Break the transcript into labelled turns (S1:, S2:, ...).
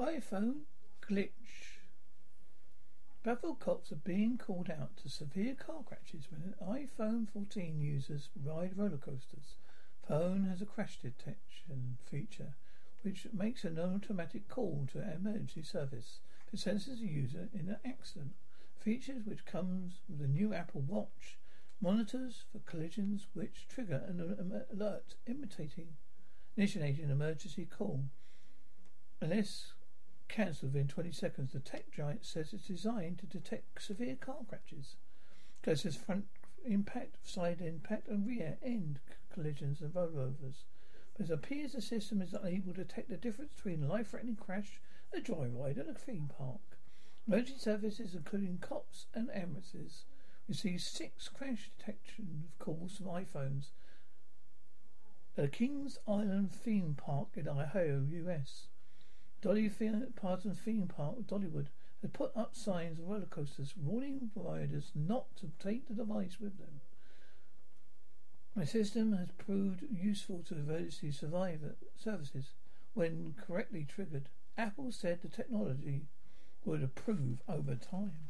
S1: iPhone glitch. Baffled cops are being called out to severe car crashes when an iPhone 14 users ride roller coasters. Phone has a crash detection feature which makes an automatic call to emergency service it senses a user in an accident. Features which comes with the new Apple Watch monitors for collisions which trigger an alert imitating initiating an emergency call. Unless cancelled within 20 seconds, the tech giant says it's designed to detect severe car crashes. Causes front impact, side impact, and rear end collisions and rollovers. But it appears the system is unable to detect the difference between a life-threatening crash, a joyride, and a theme park. Emergency services, including cops and ambulances, receive six crash detection calls from iPhones at a Kings Island theme park in Ohio, U.S. Dolly Parton Theme Park, Dollywood, has put up signs of roller coasters warning riders not to take the device with them. My system has proved useful to emergency survivor services when correctly triggered. Apple said the technology would improve over time.